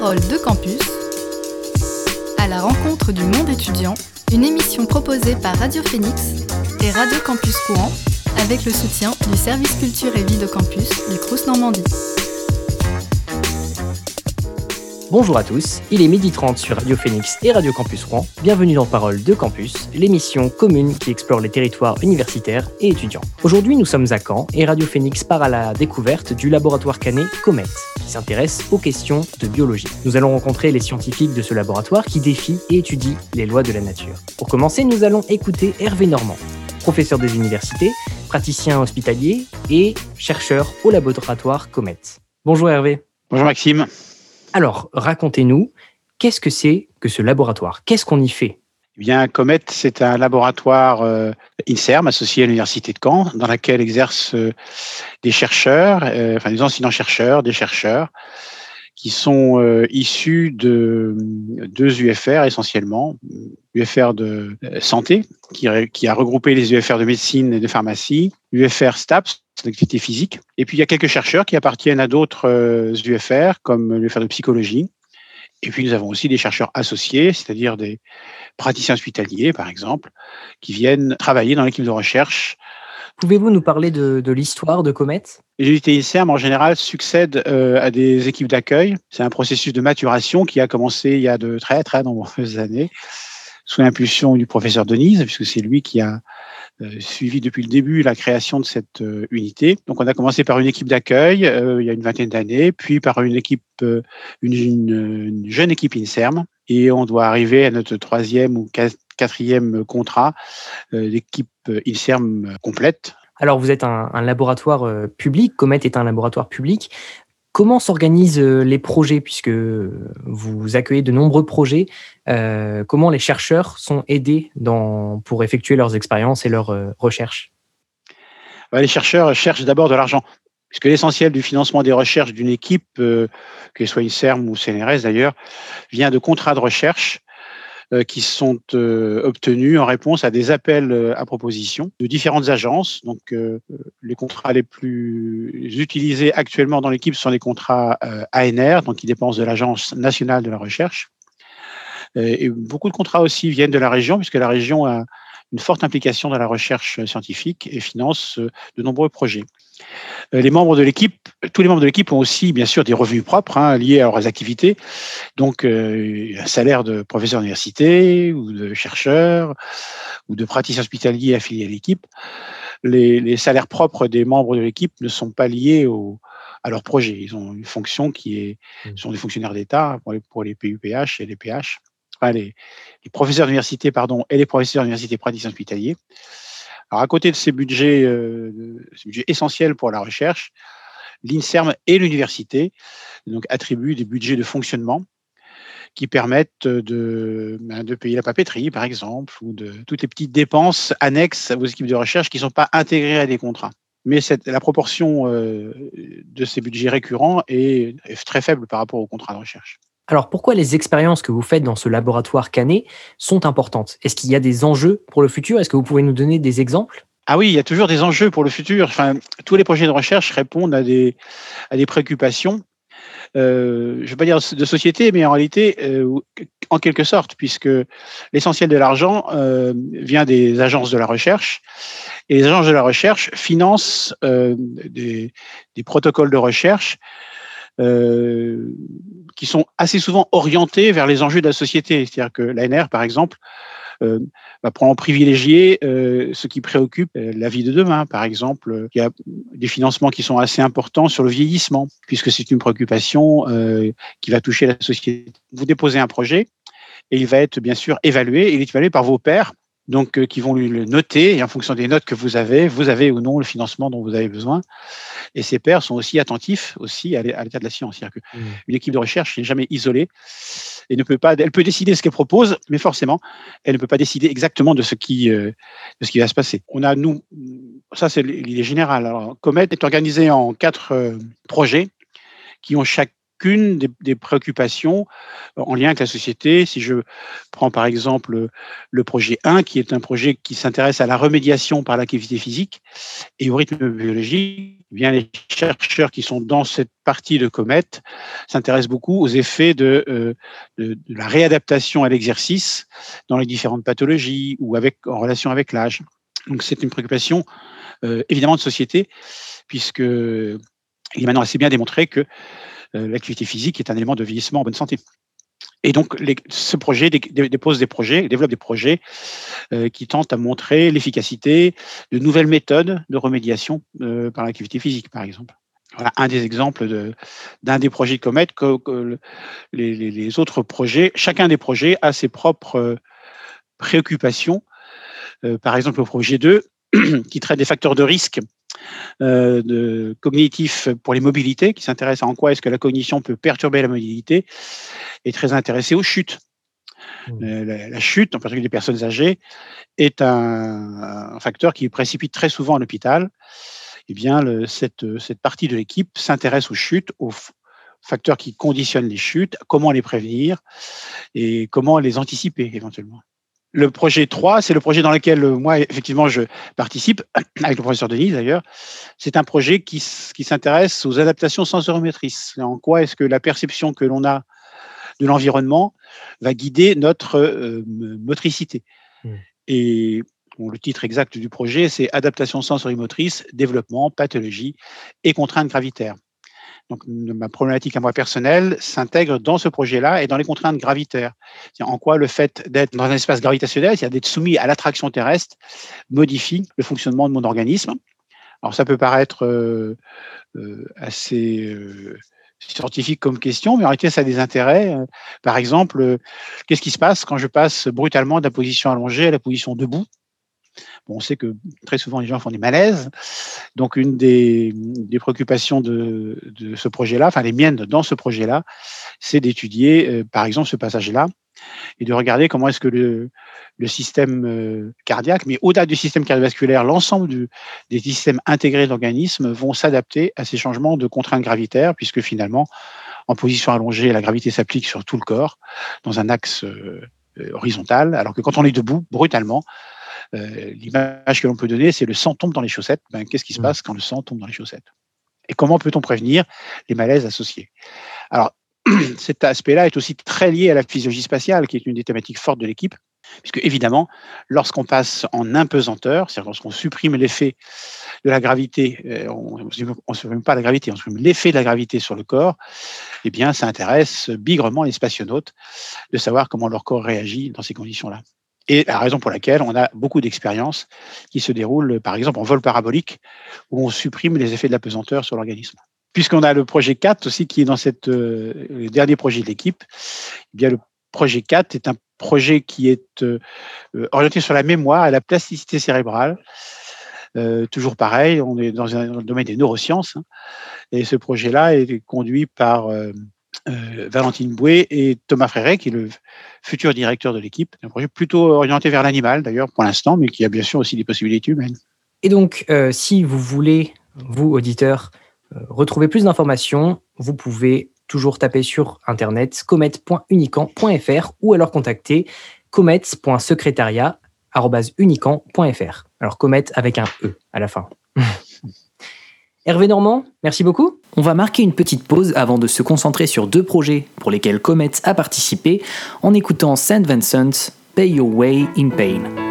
Parole de campus, à la rencontre du monde étudiant, une émission proposée par Radio Phoenix et Radio Campus Courant avec le soutien du service culture et vie de campus du Crous Normandie. Bonjour à tous, il est midi 30 sur Radio Phoenix et Radio Campus Rouen. Bienvenue dans Parole de Campus, l'émission commune qui explore les territoires universitaires et étudiants. Aujourd'hui, nous sommes à Caen et Radio Phoenix part à la découverte du laboratoire canet Comet, qui s'intéresse aux questions de biologie. Nous allons rencontrer les scientifiques de ce laboratoire qui défient et étudient les lois de la nature. Pour commencer, nous allons écouter Hervé Normand, professeur des universités, praticien hospitalier et chercheur au laboratoire Comet. Bonjour Hervé. Bonjour Maxime. Alors, racontez-nous, qu'est-ce que c'est que ce laboratoire? Qu'est-ce qu'on y fait? Eh bien, Comet, c'est un laboratoire euh, INSERM associé à l'Université de Caen, dans lequel exercent euh, des chercheurs, euh, enfin des enseignants-chercheurs, des chercheurs, qui sont issus de deux UFR essentiellement, UFR de santé, qui, a regroupé les UFR de médecine et de pharmacie, UFR STAPS, d'activité physique, et puis il y a quelques chercheurs qui appartiennent à d'autres UFR, comme l'UFR de psychologie, et puis nous avons aussi des chercheurs associés, c'est-à-dire des praticiens hospitaliers, par exemple, qui viennent travailler dans l'équipe de recherche. Pouvez-vous nous parler de, l'histoire de Comet? Les en général, succèdent euh, à des équipes d'accueil. C'est un processus de maturation qui a commencé il y a de très, très nombreuses années, sous l'impulsion du professeur Denise, puisque c'est lui qui a euh, suivi depuis le début la création de cette euh, unité. Donc, on a commencé par une équipe d'accueil il y a une vingtaine d'années, puis par une équipe, une, jeune équipe INSERM, et on doit arriver à notre troisième ou quatrième contrat d'équipe INSERM complète. Alors, vous êtes un, laboratoire public, Comet est un laboratoire public. Comment s'organisent les projets, puisque vous accueillez de nombreux projets Comment les chercheurs sont aidés pour effectuer leurs expériences et leurs recherches? Les chercheurs cherchent d'abord de l'argent puisque l'essentiel du financement des recherches d'une équipe, que ce soit INSERM ou CNRS d'ailleurs, vient de contrats de recherche. euh, qui sont euh, obtenus en réponse à des appels euh, à proposition de différentes agences. Donc, les contrats les plus utilisés actuellement dans l'équipe sont les contrats ANR, donc qui dépendent de l'Agence nationale de la recherche. Et beaucoup de contrats aussi viennent de la région, puisque la région a une forte implication dans la recherche scientifique et finance de nombreux projets. Euh, les membres de l'équipe, tous les membres de l'équipe ont aussi, bien sûr, des revenus propres hein, liés à leurs activités. Donc, euh, un salaire de professeur d'université ou de chercheur ou de praticien hospitalier affilié à l'équipe. Les, salaires propres des membres de l'équipe ne sont pas liés à leur projet. Ils ont une fonction qui est, mmh. sont des fonctionnaires d'État pour les, pour les PUPH et les PH, les, professeurs d'université, et les professeurs d'université praticiens hospitaliers. Alors, à côté de ces budgets, euh, essentiels pour la recherche, l'INSERM et l'université donc, attribuent des budgets de fonctionnement qui permettent de, ben, payer la papeterie, par exemple, ou de toutes les petites dépenses annexes aux équipes de recherche qui ne sont pas intégrées à des contrats. Mais la proportion euh, de ces budgets récurrents est très faible par rapport aux contrats de recherche. Alors pourquoi les expériences que vous faites dans ce laboratoire Canet sont importantes? Est-ce qu'il y a des enjeux pour le futur? Est-ce que vous pouvez nous donner des exemples? Ah oui, il y a toujours des enjeux pour le futur. Enfin, tous les projets de recherche répondent à des, préoccupations euh, je ne vais pas dire de société, mais en réalité, euh, en quelque sorte, puisque l'essentiel de l'argent euh, vient des agences de la recherche, et les agences de la recherche financent des, des, protocoles de recherche qui sont assez souvent orientés vers les enjeux de la société. C'est-à-dire que l'ANR, par exemple, euh, va prendre privilégier euh, ce qui préoccupe euh, la vie de demain. Par exemple, il y a des financements qui sont assez importants sur le vieillissement, puisque c'est une préoccupation euh, qui va toucher la société. Vous déposez un projet et il va être bien sûr évalué. Il est évalué par vos pairs donc euh, qui vont lui le noter et en fonction des notes que vous avez, vous avez ou non le financement dont vous avez besoin. Et ces pairs sont aussi attentifs aussi à l'état de la science. C'est-à-dire qu'une mmh. équipe de recherche n'est jamais isolée et ne peut pas, elle peut décider ce qu'elle propose, mais forcément, elle ne peut pas décider exactement de ce qui, euh, de ce qui va se passer. On a nous, ça c'est l'idée générale. Alors, Comet est organisé en quatre euh, projets qui ont chaque qu'une des, préoccupations euh, en lien avec la société. Si je prends par exemple le projet 1, qui est un projet qui s'intéresse à la remédiation par l'activité physique et au rythme biologique, eh bien, les chercheurs qui sont dans cette partie de Comet s'intéressent beaucoup aux effets de, euh, la réadaptation à l'exercice dans les différentes pathologies ou en relation avec l'âge. Donc, c'est une préoccupation euh, évidemment de société, puisque il est maintenant assez bien démontré que l'activité physique est un élément de vieillissement en bonne santé. Et donc, ce projet dépose des projets, développe des projets euh, qui tentent à montrer l'efficacité de nouvelles méthodes de remédiation euh, par l'activité physique, par exemple. Voilà un des exemples d'un des projets de Comet. Les, autres projets, chacun des projets a ses propres euh, préoccupations. Euh, par exemple, le projet 2, qui traite des facteurs de risque euh, de cognitif pour les mobilités, qui s'intéresse à en quoi est-ce que la cognition peut perturber la mobilité, est très intéressé aux chutes. Mmh. Euh, la, la, chute, en particulier des personnes âgées, est un, un facteur qui précipite très souvent à l'hôpital. Eh bien, le, cette, cette partie de l'équipe s'intéresse aux chutes, aux facteurs qui conditionnent les chutes, comment les prévenir et comment les anticiper éventuellement. Le projet 3, c'est le projet dans lequel euh, moi, effectivement, je participe, avec le professeur Denis d'ailleurs. C'est un projet qui, qui s'intéresse aux adaptations sensoriomotrices. En quoi est-ce que la perception que l'on a de l'environnement va guider notre euh, motricité? Mmh. Et bon, le titre exact du projet, c'est Adaptation sensorimotrice, développement, pathologie et contraintes gravitaires. Donc, ma problématique à moi personnelle s'intègre dans ce projet-là et dans les contraintes gravitaires. En quoi le fait d'être dans un espace gravitationnel, c'est-à-dire d'être soumis à l'attraction terrestre, modifie le fonctionnement de mon organisme. Alors, ça peut paraître euh, euh, assez euh, scientifique comme question, mais en réalité, ça a des intérêts. Par exemple, qu'est-ce qui se passe quand je passe brutalement de la position allongée à la position debout? On sait que très souvent les gens font des malaises. Donc, une des, préoccupations de, ce projet-là, enfin les miennes dans ce projet-là, c'est d'étudier, euh, par exemple, ce passage-là et de regarder comment est-ce que le, système euh, cardiaque, mais au-delà du système cardiovasculaire, l'ensemble des systèmes intégrés de l'organisme vont s'adapter à ces changements de contraintes gravitaires, puisque finalement, en position allongée, la gravité s'applique sur tout le corps dans un axe euh, horizontal, alors que quand on est debout, brutalement, l'image que l'on peut donner, c'est le sang tombe dans les chaussettes. Ben, Qu'est-ce qui se mmh. passe quand le sang tombe dans les chaussettes? Et comment peut-on prévenir les malaises associés? Alors, cet aspect-là est aussi très lié à la physiologie spatiale, qui est une des thématiques fortes de l'équipe, puisque évidemment, lorsqu'on passe en impesanteur, c'est-à-dire lorsqu'on supprime l'effet de la gravité, euh, on ne supprime pas la gravité, on supprime l'effet de la gravité sur le corps, eh bien, ça intéresse bigrement les spationautes de savoir comment leur corps réagit dans ces conditions-là. Et la raison pour laquelle on a beaucoup d'expériences qui se déroulent, par exemple, en vol parabolique, où on supprime les effets de la pesanteur sur l'organisme. Puisqu'on a le projet 4 aussi, qui est dans cette, euh, le dernier projet de l'équipe, eh bien, le projet 4 est un projet qui est euh, orienté sur la mémoire et la plasticité cérébrale. Euh, toujours pareil, on est dans, le domaine des neurosciences. Hein, et ce projet-là est conduit par euh, Valentine Boué et Thomas Fréret, qui est le futur directeur de l'équipe. Un projet plutôt orienté vers l'animal, d'ailleurs, pour l'instant, mais qui a bien sûr aussi des possibilités humaines. Et donc, euh, si vous voulez, vous, auditeurs, euh, retrouver plus d'informations, vous pouvez toujours taper sur Internet comet.unicamp.fr ou alors contacter comet.secrétariat.unicamp.fr. Alors, comet avec un E à la fin. Hervé Normand, merci beaucoup. On va marquer une petite pause avant de se concentrer sur deux projets pour lesquels Comet a participé en écoutant St. Vincent's Pay Your Way in Pain.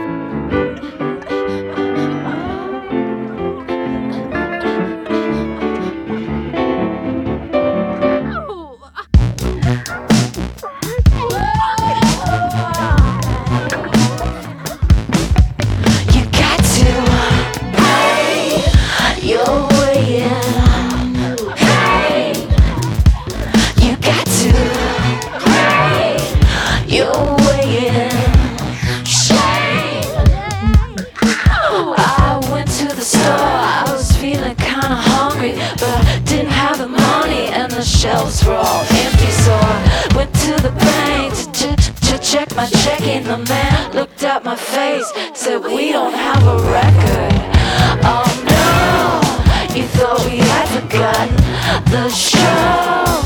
Show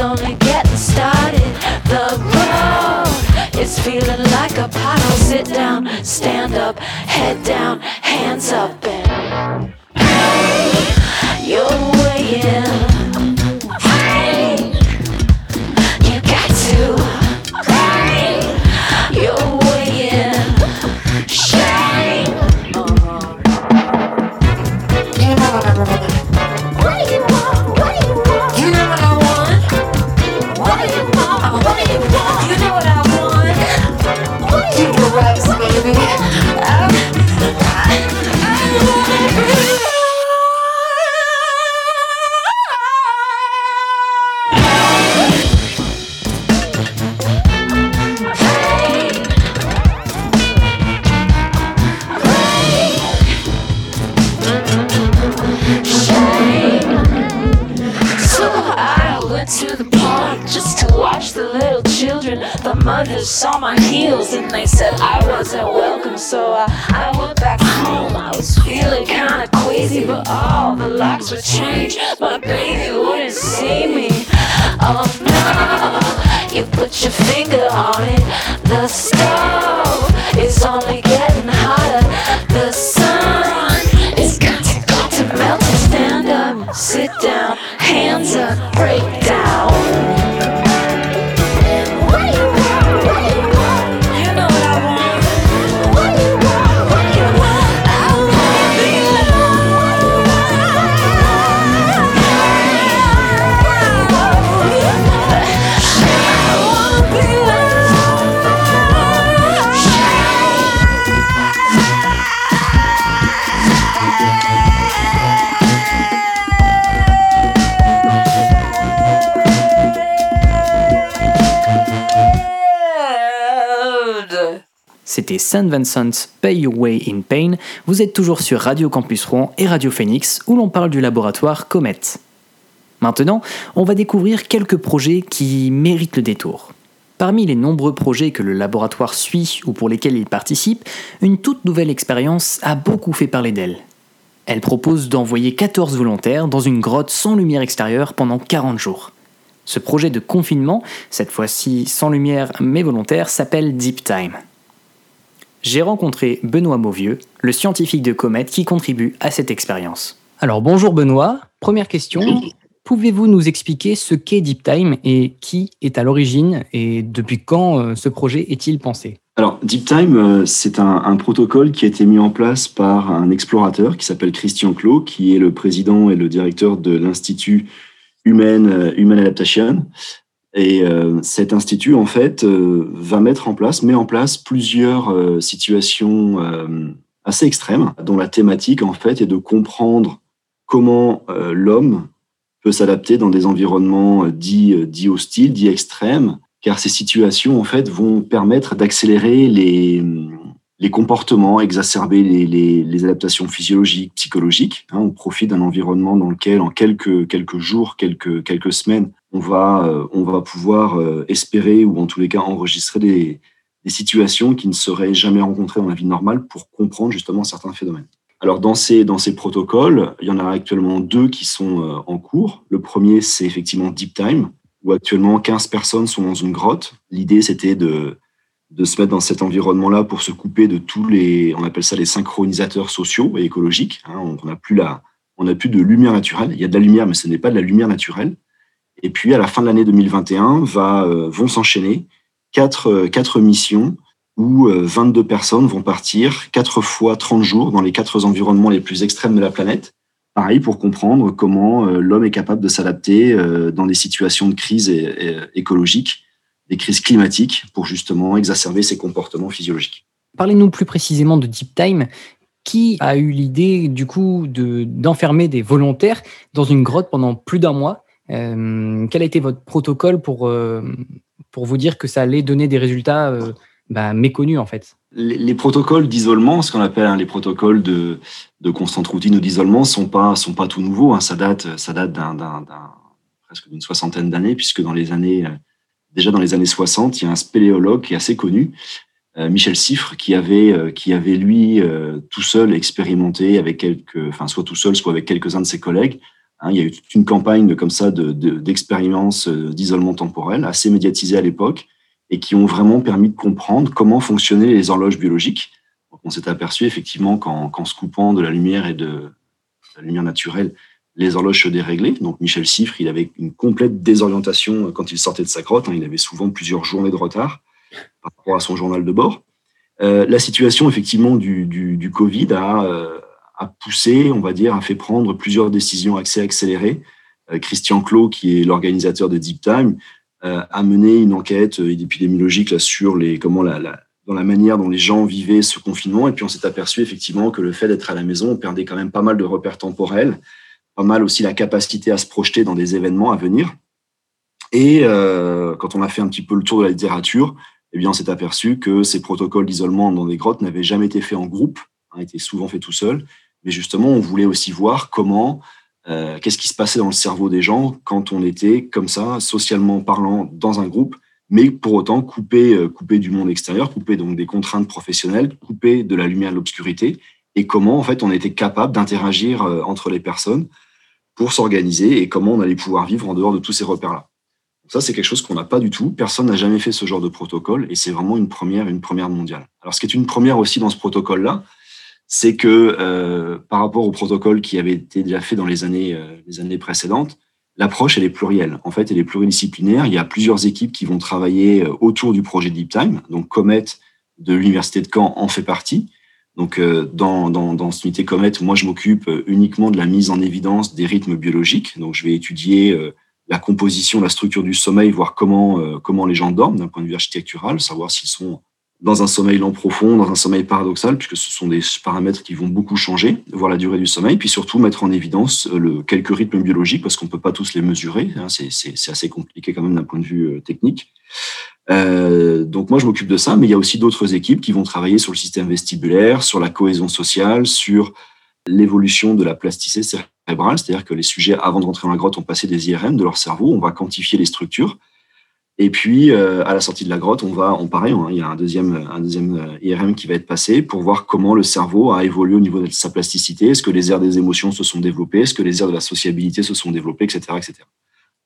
only getting started. The road feeling like a puddle. Sit down, stand up, head down, hands up, mothers saw my heels and they said I wasn't welcome. So I, I went back home. I was feeling kinda queasy, but all the locks were changed. My baby wouldn't see me. Oh no, you put your finger on it. The stove is only getting hotter. The sun is got to, got to melt and stand up, sit down, hands up, break down. C'était Saint Vincent Pay Your Way in Pain. Vous êtes toujours sur Radio Campus Rouen et Radio Phoenix où l'on parle du laboratoire Comet. Maintenant, on va découvrir quelques projets qui méritent le détour. Parmi les nombreux projets que le laboratoire suit ou pour lesquels il participe, une toute nouvelle expérience a beaucoup fait parler d'elle. Elle propose d'envoyer 14 volontaires dans une grotte sans lumière extérieure pendant 40 jours. Ce projet de confinement, cette fois-ci sans lumière mais volontaire, s'appelle Deep Time. J'ai rencontré Benoît Mauvieux, le scientifique de Comet qui contribue à cette expérience. Alors bonjour Benoît, première question. Pouvez-vous nous expliquer ce qu'est Deep Time et qui est à l'origine et depuis quand euh, ce projet est-il pensé? Alors, Deep Time, euh, c'est un, un protocole qui a été mis en place par un explorateur qui s'appelle Christian Clot, qui est le président et le directeur de l'Institut Human, euh, Human Adaptation. Et euh, cet institut, en fait, euh, va mettre en place, met en place plusieurs euh, situations assez extrêmes, dont la thématique, en fait, est de comprendre comment l'homme peut s'adapter dans des environnements dits, dits hostiles, dits extrêmes, car ces situations, en fait, vont permettre d'accélérer les, les comportements, exacerber les, adaptations physiologiques, psychologiques. Hein, on profite d'un environnement dans lequel, en quelques, jours, quelques, semaines, on va, euh, on va pouvoir euh, espérer ou en tous les cas enregistrer des, des situations qui ne seraient jamais rencontrées dans la vie normale pour comprendre justement certains phénomènes. Alors dans ces, dans ces protocoles, il y en a actuellement deux qui sont euh, en cours. Le premier, c'est effectivement Deep Time, où actuellement 15 personnes sont dans une grotte. L'idée, c'était de, de se mettre dans cet environnement-là pour se couper de tous les, on appelle ça les synchronisateurs sociaux et écologiques. hein. on n'a plus plus de lumière naturelle. Il y a de la lumière, mais ce n'est pas de la lumière naturelle. Et puis à la fin de l'année 2021, va, euh, vont s'enchaîner quatre, euh, quatre missions où euh, 22 personnes vont partir quatre fois 30 jours dans les quatre environnements les plus extrêmes de la planète. Pareil pour comprendre comment euh, l'homme est capable de s'adapter euh, dans des situations de crise écologique, des crises climatiques, pour justement exacerber ses comportements physiologiques. Parlez-nous plus précisément de Deep Time. Qui a eu l'idée du coup de- d'enfermer des volontaires dans une grotte pendant plus d'un mois? Euh, Quel a été votre protocole pour, euh, pour vous dire que ça allait donner des résultats euh, bah, méconnus en fait? Les, les protocoles d'isolement, ce qu'on appelle hein, les protocoles de, de constante routine ou d'isolement, sont pas sont pas tout nouveaux. hein. Ça date ça date d'un, presque d'une soixantaine d'années, puisque dans les années déjà dans les années 60, il y a un spéléologue qui est assez connu, euh, Michel Siffre, qui avait euh, qui avait lui euh, tout seul expérimenté avec quelques, enfin soit tout seul, soit avec quelques-uns de ses collègues. hein. il y a eu toute une campagne de, comme ça de, de- d'expériences d'isolement temporel assez médiatisée à l'époque et qui ont vraiment permis de comprendre comment fonctionnaient les horloges biologiques. On s'est aperçu effectivement qu'en, se coupant de la lumière et de la lumière naturelle, les horloges se déréglaient. Donc Michel Siffre, il avait une complète désorientation quand il sortait de sa grotte. Hein. Il avait souvent plusieurs journées de retard par rapport à son journal de bord. Euh, la situation effectivement du, Covid a, euh, a, poussé, on va dire, a fait prendre plusieurs décisions accès accélérées. Euh, Christian Clot, qui est l'organisateur de Deep Time, a mené une enquête épidémiologique sur les, comment la, dans la manière dont les gens vivaient ce confinement. Et puis on s'est aperçu effectivement que le fait d'être à la maison, on perdait quand même pas mal de repères temporels, pas mal aussi la capacité à se projeter dans des événements à venir. Et euh, quand on a fait un petit peu le tour de la littérature, eh bien, on s'est aperçu que ces protocoles d'isolement dans des grottes n'avaient jamais été faits en groupe, hein, étaient souvent faits tout seul. Mais justement, on voulait aussi voir comment, euh, qu'est-ce qui se passait dans le cerveau des gens quand on était comme ça, socialement parlant, dans un groupe, mais pour autant coupé, euh, coupé du monde extérieur, coupé donc des contraintes professionnelles, coupé de la lumière de l'obscurité, et comment en fait on était capable d'interagir entre les personnes pour s'organiser et comment on allait pouvoir vivre en dehors de tous ces repères-là. Ça, c'est quelque chose qu'on n'a pas du tout. Personne n'a jamais fait ce genre de protocole et c'est vraiment une première, une première mondiale. Alors, ce qui est une première aussi dans ce protocole-là, c'est que euh, par rapport au protocole qui avait été déjà fait dans les années, euh, les années précédentes, l'approche, elle est plurielle. En fait, elle est pluridisciplinaire. Il y a plusieurs équipes qui vont travailler euh, autour du projet Deep Time. Donc, Comet de l'Université de Caen en fait partie. Donc, euh, dans, dans, dans cette unité Comet, moi, je m'occupe uniquement de la mise en évidence des rythmes biologiques. Donc, je vais étudier la composition, la structure du sommeil, voir comment, euh, comment les gens dorment d'un point de vue architectural, savoir s'ils sont dans un sommeil lent profond, dans un sommeil paradoxal, puisque ce sont des paramètres qui vont beaucoup changer, voir la durée du sommeil, puis surtout mettre en évidence euh, le, quelques rythmes biologiques, parce qu'on ne peut pas tous les mesurer, hein, c'est assez compliqué quand même d'un point de vue euh, technique. Euh, donc moi, je m'occupe de ça, mais il y a aussi d'autres équipes qui vont travailler sur le système vestibulaire, sur la cohésion sociale, sur l'évolution de la plasticité cérébrale, c'est-à-dire que les sujets, avant de rentrer dans la grotte, ont passé des IRM de leur cerveau, on va quantifier les structures. Et puis, euh, à la sortie de la grotte, on va, on pareil, hein, il y a un deuxième, un deuxième euh, IRM qui va être passé pour voir comment le cerveau a évolué au niveau de sa plasticité. Est-ce que les aires des émotions se sont développées? Est-ce que les aires de la sociabilité se sont développées, etc., etc.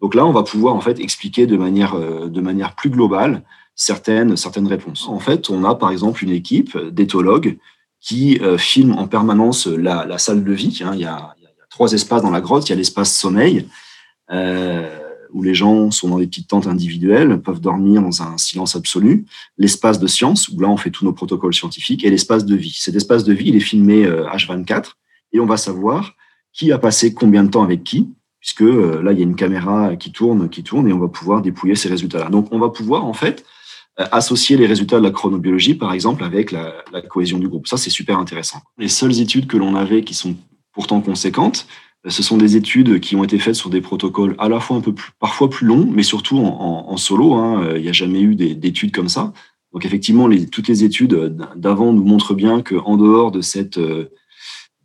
Donc là, on va pouvoir en fait expliquer de manière, euh, de manière plus globale certaines, certaines réponses. En fait, on a par exemple une équipe d'éthologues qui filme en permanence la, salle de vie. Hein. Il y a, trois espaces dans la grotte. Il y a l'espace sommeil, euh, où les gens sont dans des petites tentes individuelles, peuvent dormir dans un silence absolu. L'espace de science, où là, on fait tous nos protocoles scientifiques. Et l'espace de vie. Cet espace de vie, il est filmé H24. Euh, et on va savoir qui a passé combien de temps avec qui, puisque euh, là, il y a une caméra qui tourne, qui tourne, et on va pouvoir dépouiller ces résultats-là. Donc, on va pouvoir, en fait, associer les résultats de la chronobiologie, par exemple, avec la, la cohésion du groupe. Ça, c'est super intéressant. Les seules études que l'on avait qui sont pourtant conséquentes. Ce sont des études qui ont été faites sur des protocoles à la fois un peu plus, parfois plus longs, mais surtout en, solo. Hein. Il n'y a jamais eu d'études comme ça. Donc effectivement, toutes les études d'avant nous montrent bien qu'en dehors de cette,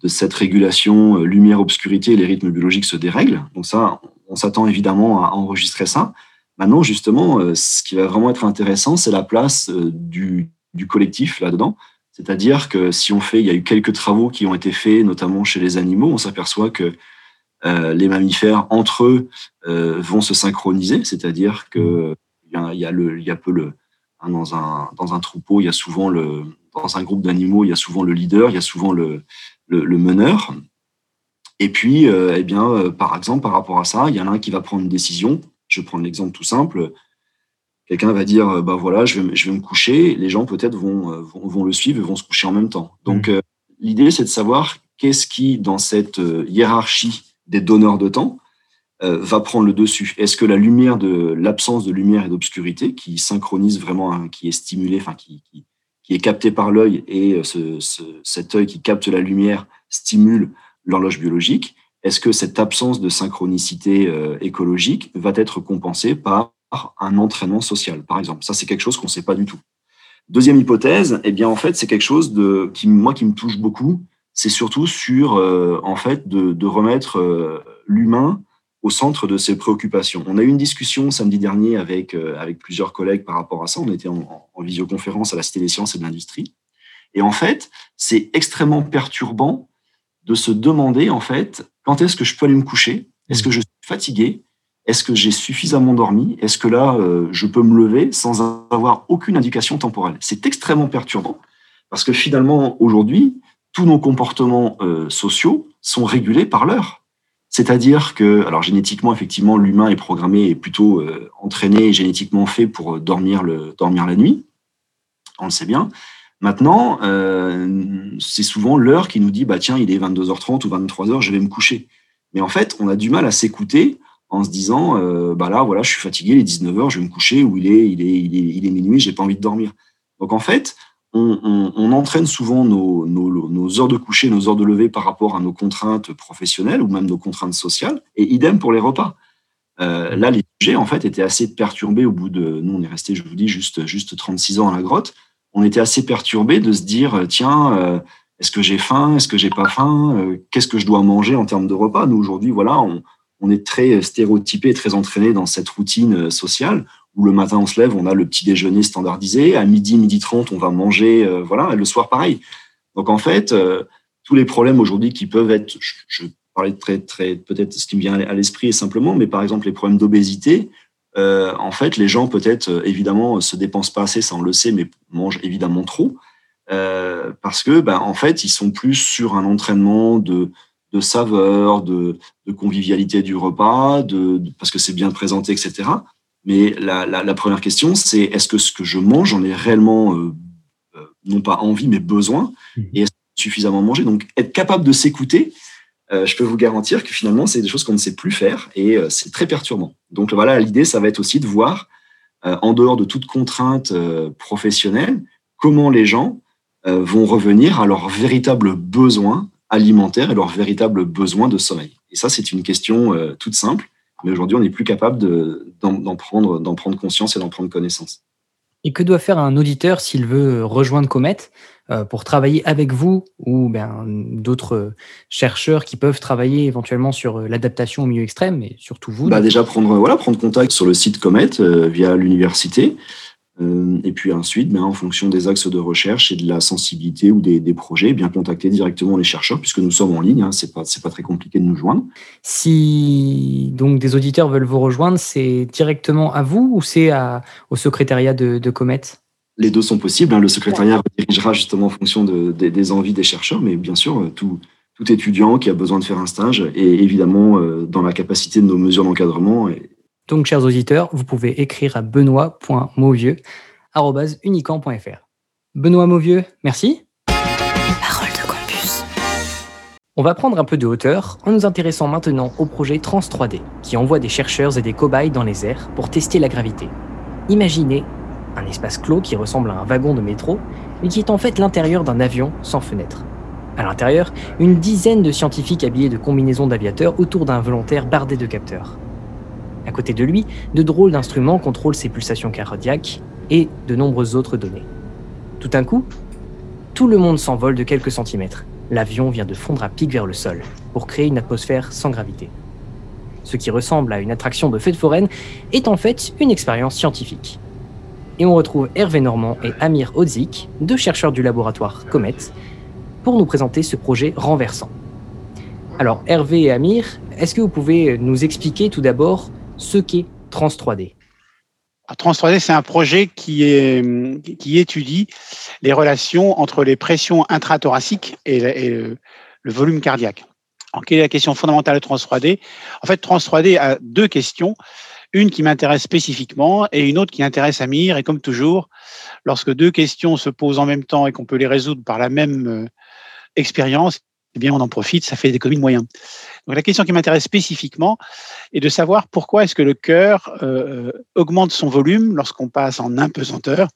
cette régulation lumière-obscurité, les rythmes biologiques se dérèglent. Donc ça, on s'attend évidemment à enregistrer ça. Maintenant, justement, ce qui va vraiment être intéressant, c'est la place du collectif là-dedans. C'est-à-dire que si on fait, il y a eu quelques travaux qui ont été faits, notamment chez les animaux, on s'aperçoit que euh, les mammifères entre eux euh, vont se synchroniser, c'est-à-dire que il y a, le, il y a peu le hein, dans un dans un troupeau, il y a souvent le dans un groupe d'animaux, il y a souvent le leader, il y a souvent le meneur. Et puis, euh, eh bien, par exemple, par rapport à ça, il y en a un qui va prendre une décision. Je prendre l'exemple tout simple quelqu'un va dire bah voilà je vais, je vais me coucher. Les gens peut-être vont, euh, vont, vont le suivre et vont se coucher en même temps. Donc mmh. euh, l'idée c'est de savoir qu'est-ce qui dans cette euh, hiérarchie des donneurs de temps va prendre le dessus. Est-ce que la lumière de l'absence de lumière et d'obscurité qui synchronise vraiment hein, qui est stimulé enfin qui, qui, qui, est capté par l'œil et ce, ce, cet œil qui capte la lumière stimule l'horloge biologique est-ce que cette absence de synchronicité écologique va être compensée par un entraînement social, par exemple. Ça, c'est quelque chose qu'on ne sait pas du tout. Deuxième hypothèse, eh bien, en fait, c'est quelque chose de, qui, moi, qui me touche beaucoup. C'est surtout sur, euh, en fait, de, remettre euh, l'humain au centre de ses préoccupations. On a eu une discussion samedi dernier avec, euh, avec plusieurs collègues par rapport à ça. On était en, en visioconférence à la Cité des sciences et de l'industrie. Et en fait, c'est extrêmement perturbant de se demander, en fait, quand est-ce que je peux aller me coucher? Est-ce que je suis fatigué? Est-ce que j'ai suffisamment dormi? Est-ce que là, euh, je peux me lever sans avoir aucune indication temporelle? C'est extrêmement perturbant parce que finalement, aujourd'hui, tous nos comportements euh, sociaux sont régulés par l'heure. C'est-à-dire que, alors génétiquement, effectivement, l'humain est programmé et plutôt euh, entraîné et génétiquement fait pour dormir, le, dormir la nuit. On le sait bien. Maintenant, c'est souvent l'heure qui nous dit, bah tiens, il est 22h30 ou 23h, je vais me coucher. Mais en fait, on a du mal à s'écouter en se disant, euh, bah là, voilà, je suis fatigué, il est 19h, je vais me coucher, ou il est, il est, il est, minuit, j'ai pas envie de dormir. Donc en fait, on, entraîne souvent nos, heures de coucher, nos heures de lever par rapport à nos contraintes professionnelles ou même nos contraintes sociales, et idem pour les repas. Euh, là, les sujets, en fait, étaient assez perturbés au bout de... Nous, on est resté, je vous dis, juste, juste 36 ans à la grotte. On était assez perturbés de se dire, tiens, euh, est-ce que j'ai faim Est-ce que j'ai pas faim euh, Qu'est-ce que je dois manger en termes de repas? Nous, aujourd'hui, voilà, on, on est très stéréotypé, très entraîné dans cette routine sociale où le matin on se lève, on a le petit déjeuner standardisé, à midi, midi 30, on va manger, euh, voilà, et le soir pareil. Donc en fait, euh, tous les problèmes aujourd'hui qui peuvent être, je, parlais très, très, peut-être ce qui me vient à l'esprit simplement, mais par exemple les problèmes d'obésité, euh, en fait, les gens peut-être évidemment se dépensent pas assez, ça on le sait, mais mangent évidemment trop, parce que ben, en fait ils sont plus sur un entraînement de de saveur, de, de convivialité du repas, de parce que c'est bien présenté, etc. Mais la, première question, c'est est-ce que ce que je mange, j'en ai réellement, euh, euh, non pas envie, mais besoin, mhm. et est-ce suffisamment mangé? Donc, être capable de s'écouter, euh, je peux vous garantir que finalement, c'est des choses qu'on ne sait plus faire, et c'est très perturbant. Donc voilà, l'idée, ça va être aussi de voir, en dehors de toute contrainte professionnelle, comment les gens vont revenir à leurs véritables besoins alimentaires et leurs véritables besoins de sommeil. Et ça, c'est une question toute simple mais aujourd'hui, on n'est plus capable d'en prendre, prendre conscience et d'en prendre connaissance. Et que doit faire un auditeur s'il veut rejoindre Comet euh, pour travailler avec vous ou ben, d'autres chercheurs qui peuvent travailler éventuellement sur euh, l'adaptation au milieu extrême, mais surtout vous bah Déjà, prendre, voilà, prendre contact sur le site Comet euh, via l'université. Euh, et puis ensuite, ben, en fonction des axes de recherche et de la sensibilité ou des, projets, bien contacter directement les chercheurs, puisque nous sommes en ligne, hein, c'est pas, pas très compliqué de nous joindre. Si donc des auditeurs veulent vous rejoindre, c'est directement à vous ou c'est au secrétariat de, de Comet? Les deux sont possibles. Hein. Le secrétariat dirigera justement en fonction des envies des chercheurs, mais bien sûr, tout, tout étudiant qui a besoin de faire un stage est évidemment euh, dans la capacité de nos mesures d'encadrement donc, chers auditeurs, vous pouvez écrire à benoît.mauvieux.unican.fr. Benoît Mauvieux, merci. Parole de campus. On va prendre un peu de hauteur en nous intéressant maintenant au projet Trans 3D, qui envoie des chercheurs et des cobayes dans les airs pour tester la gravité. Imaginez un espace clos qui ressemble à un wagon de métro, mais qui est en fait l'intérieur d'un avion sans fenêtre. À l'intérieur, une dizaine de scientifiques habillés de combinaisons d'aviateurs autour d'un volontaire bardé de capteurs. À côté de lui, de drôles d'instruments contrôlent ses pulsations cardiaques et de nombreuses autres données. Tout d'un coup, tout le monde s'envole de quelques centimètres. L'avion vient de fondre à pic vers le sol pour créer une atmosphère sans gravité. Ce qui ressemble à une attraction de fête foraine est en fait une expérience scientifique. Et on retrouve Hervé Normand et Amir Odzik, deux chercheurs du laboratoire Comet, pour nous présenter ce projet renversant. Alors Hervé et Amir, est-ce que vous pouvez nous expliquer tout d'abord ce qu'est Trans 3D. Trans 3D, c'est un projet qui, étudie les relations entre les pressions intrathoraciques et, le, volume cardiaque. Alors, quelle est la question fondamentale de Trans 3D En fait, Trans 3D a deux questions. Une qui m'intéresse spécifiquement et une autre qui intéresse Amir. Et comme toujours, lorsque deux questions se posent en même temps et qu'on peut les résoudre par la même euh, expérience, eh bien, on en profite, ça fait des communes moyens. La question qui m'intéresse spécifiquement est de savoir pourquoi est-ce que le cœur euh, augmente son volume lorsqu'on passe en impesanteur,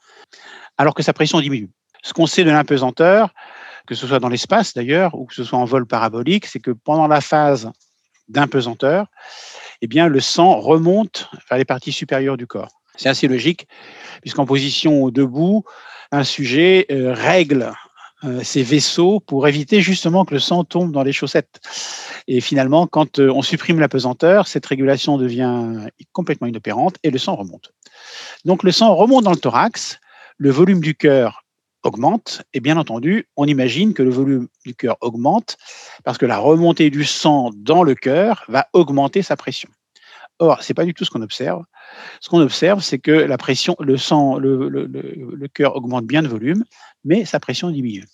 alors que sa pression diminue. Ce qu'on sait de l'impesanteur, que ce soit dans l'espace d'ailleurs, ou que ce soit en vol parabolique, c'est que pendant la phase d'impesanteur, eh bien, le sang remonte vers les parties supérieures du corps. C'est assez logique, puisqu'en position debout, un sujet euh, règle ces vaisseaux pour éviter justement que le sang tombe dans les chaussettes. Et finalement, quand euh, on supprime la pesanteur, cette régulation devient complètement inopérante et le sang remonte. Donc le sang remonte dans le thorax, le volume du cœur augmente et bien entendu, on imagine que le volume du cœur augmente parce que la remontée du sang dans le cœur va augmenter sa pression. Or, c'est pas du tout ce qu'on observe. Ce qu'on observe, c'est que la pression, le sang, le, le, le cœur augmente bien de volume, mais sa pression diminue.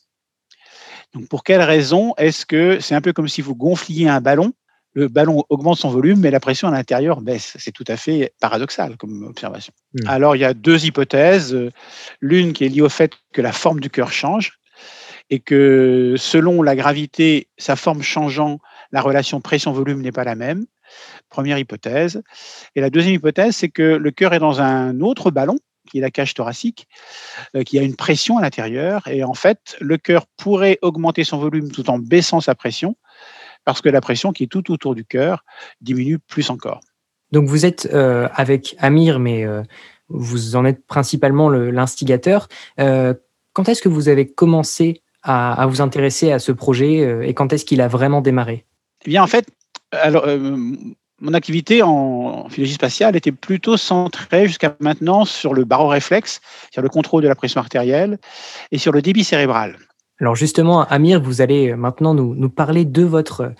Donc, pour quelle raison est-ce que c'est un peu comme si vous gonfliez un ballon le ballon augmente son volume, mais la pression à l'intérieur baisse? C'est tout à fait paradoxal comme observation. Hmm. Alors, il y a deux hypothèses. L'une qui est liée au fait que la forme du cœur change et que selon la gravité, sa forme changeant, la relation pression-volume n'est pas la même. Première hypothèse. Et la deuxième hypothèse, c'est que le cœur est dans un autre ballon, qui est la cage thoracique, euh, qui a une pression à l'intérieur. Et en fait, le cœur pourrait augmenter son volume tout en baissant sa pression, parce que la pression qui est tout autour du cœur diminue plus encore. Donc vous êtes euh, avec Amir, mais euh, vous en êtes principalement le- l'instigateur. Quand est-ce que vous avez commencé à, à vous intéresser à ce projet et quand est-ce qu'il a vraiment démarré? Eh bien, en fait, alors, euh, mon activité en philologie spatiale était plutôt centrée jusqu'à maintenant sur le baroréflexe, sur le contrôle de la pression artérielle et sur le débit cérébral. Alors justement, Amir, vous allez maintenant nous, nous parler de votre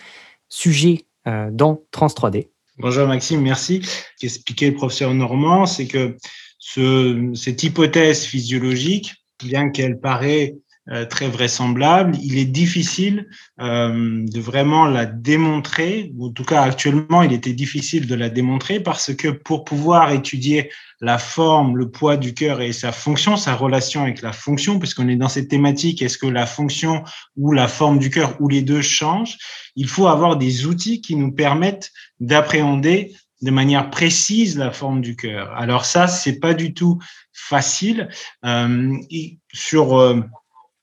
sujet euh, dans Trans 3D. Bonjour Maxime, merci. Ce qu'expliquait le professeur Normand, c'est que ce, cette hypothèse physiologique, bien qu'elle paraît euh, très vraisemblable, il est difficile euh, de vraiment la démontrer, ou en tout cas actuellement il était difficile de la démontrer parce que pour pouvoir étudier la forme, le poids du cœur et sa fonction, sa relation avec la fonction, puisqu'on est dans cette thématique, est-ce que la fonction ou la forme du cœur ou les deux changent, il faut avoir des outils qui nous permettent d'appréhender de manière précise la forme du cœur. Alors ça, c'est pas du tout facile. Euh, sur euh,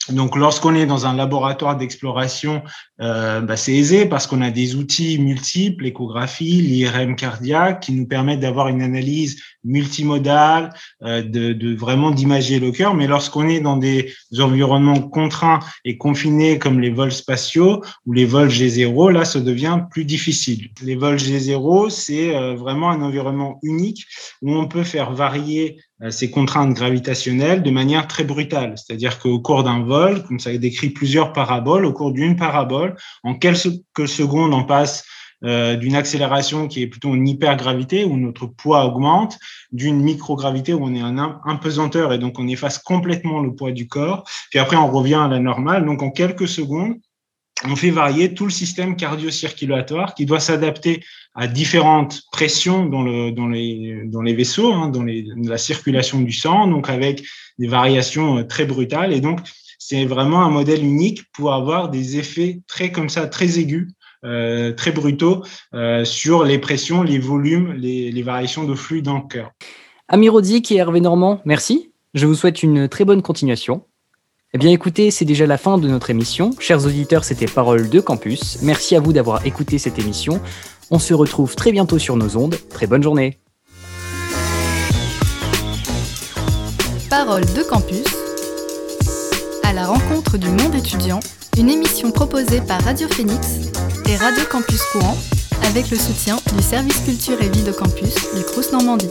donc, lorsqu'on est dans un laboratoire d'exploration, euh, bah, c'est aisé parce qu'on a des outils multiples, l'échographie, l'IRM cardiaque, qui nous permettent d'avoir une analyse multimodale, euh, de, vraiment d'imager le cœur. Mais lorsqu'on est dans des environnements contraints et confinés comme les vols spatiaux ou les vols G0, là, ça devient plus difficile. Les vols G0, c'est euh, vraiment un environnement unique où on peut faire varier ces contraintes gravitationnelles de manière très brutale. C'est-à-dire qu'au cours d'un vol, comme ça décrit plusieurs paraboles, au cours d'une parabole, en quelques secondes, on passe euh, d'une accélération qui est plutôt une hypergravité où notre poids augmente, d'une microgravité où on est en impesanteur et donc on efface complètement le poids du corps. Puis après, on revient à la normale. Donc en quelques secondes, on fait varier tout le système cardio-circulatoire qui doit s'adapter à différentes pressions dans, le, dans, les, vaisseaux, hein, dans la circulation du sang, donc avec des variations euh, très brutales. Et donc, c'est vraiment un modèle unique pour avoir des effets très comme ça, très aigus, euh, très brutaux euh, sur les pressions, les volumes, les, variations de flux dans le cœur. Amir Odic et Hervé Normand, merci. Je vous souhaite une très bonne continuation. Eh bien écoutez, c'est déjà la fin de notre émission. Chers auditeurs, c'était Parole de Campus. Merci à vous d'avoir écouté cette émission. On se retrouve très bientôt sur nos ondes. Très bonne journée. Parole de campus. À la rencontre du monde étudiant, une émission proposée par Radio Phoenix et Radio Campus Courant avec le soutien du service culture et vie de campus du Crous Normandie.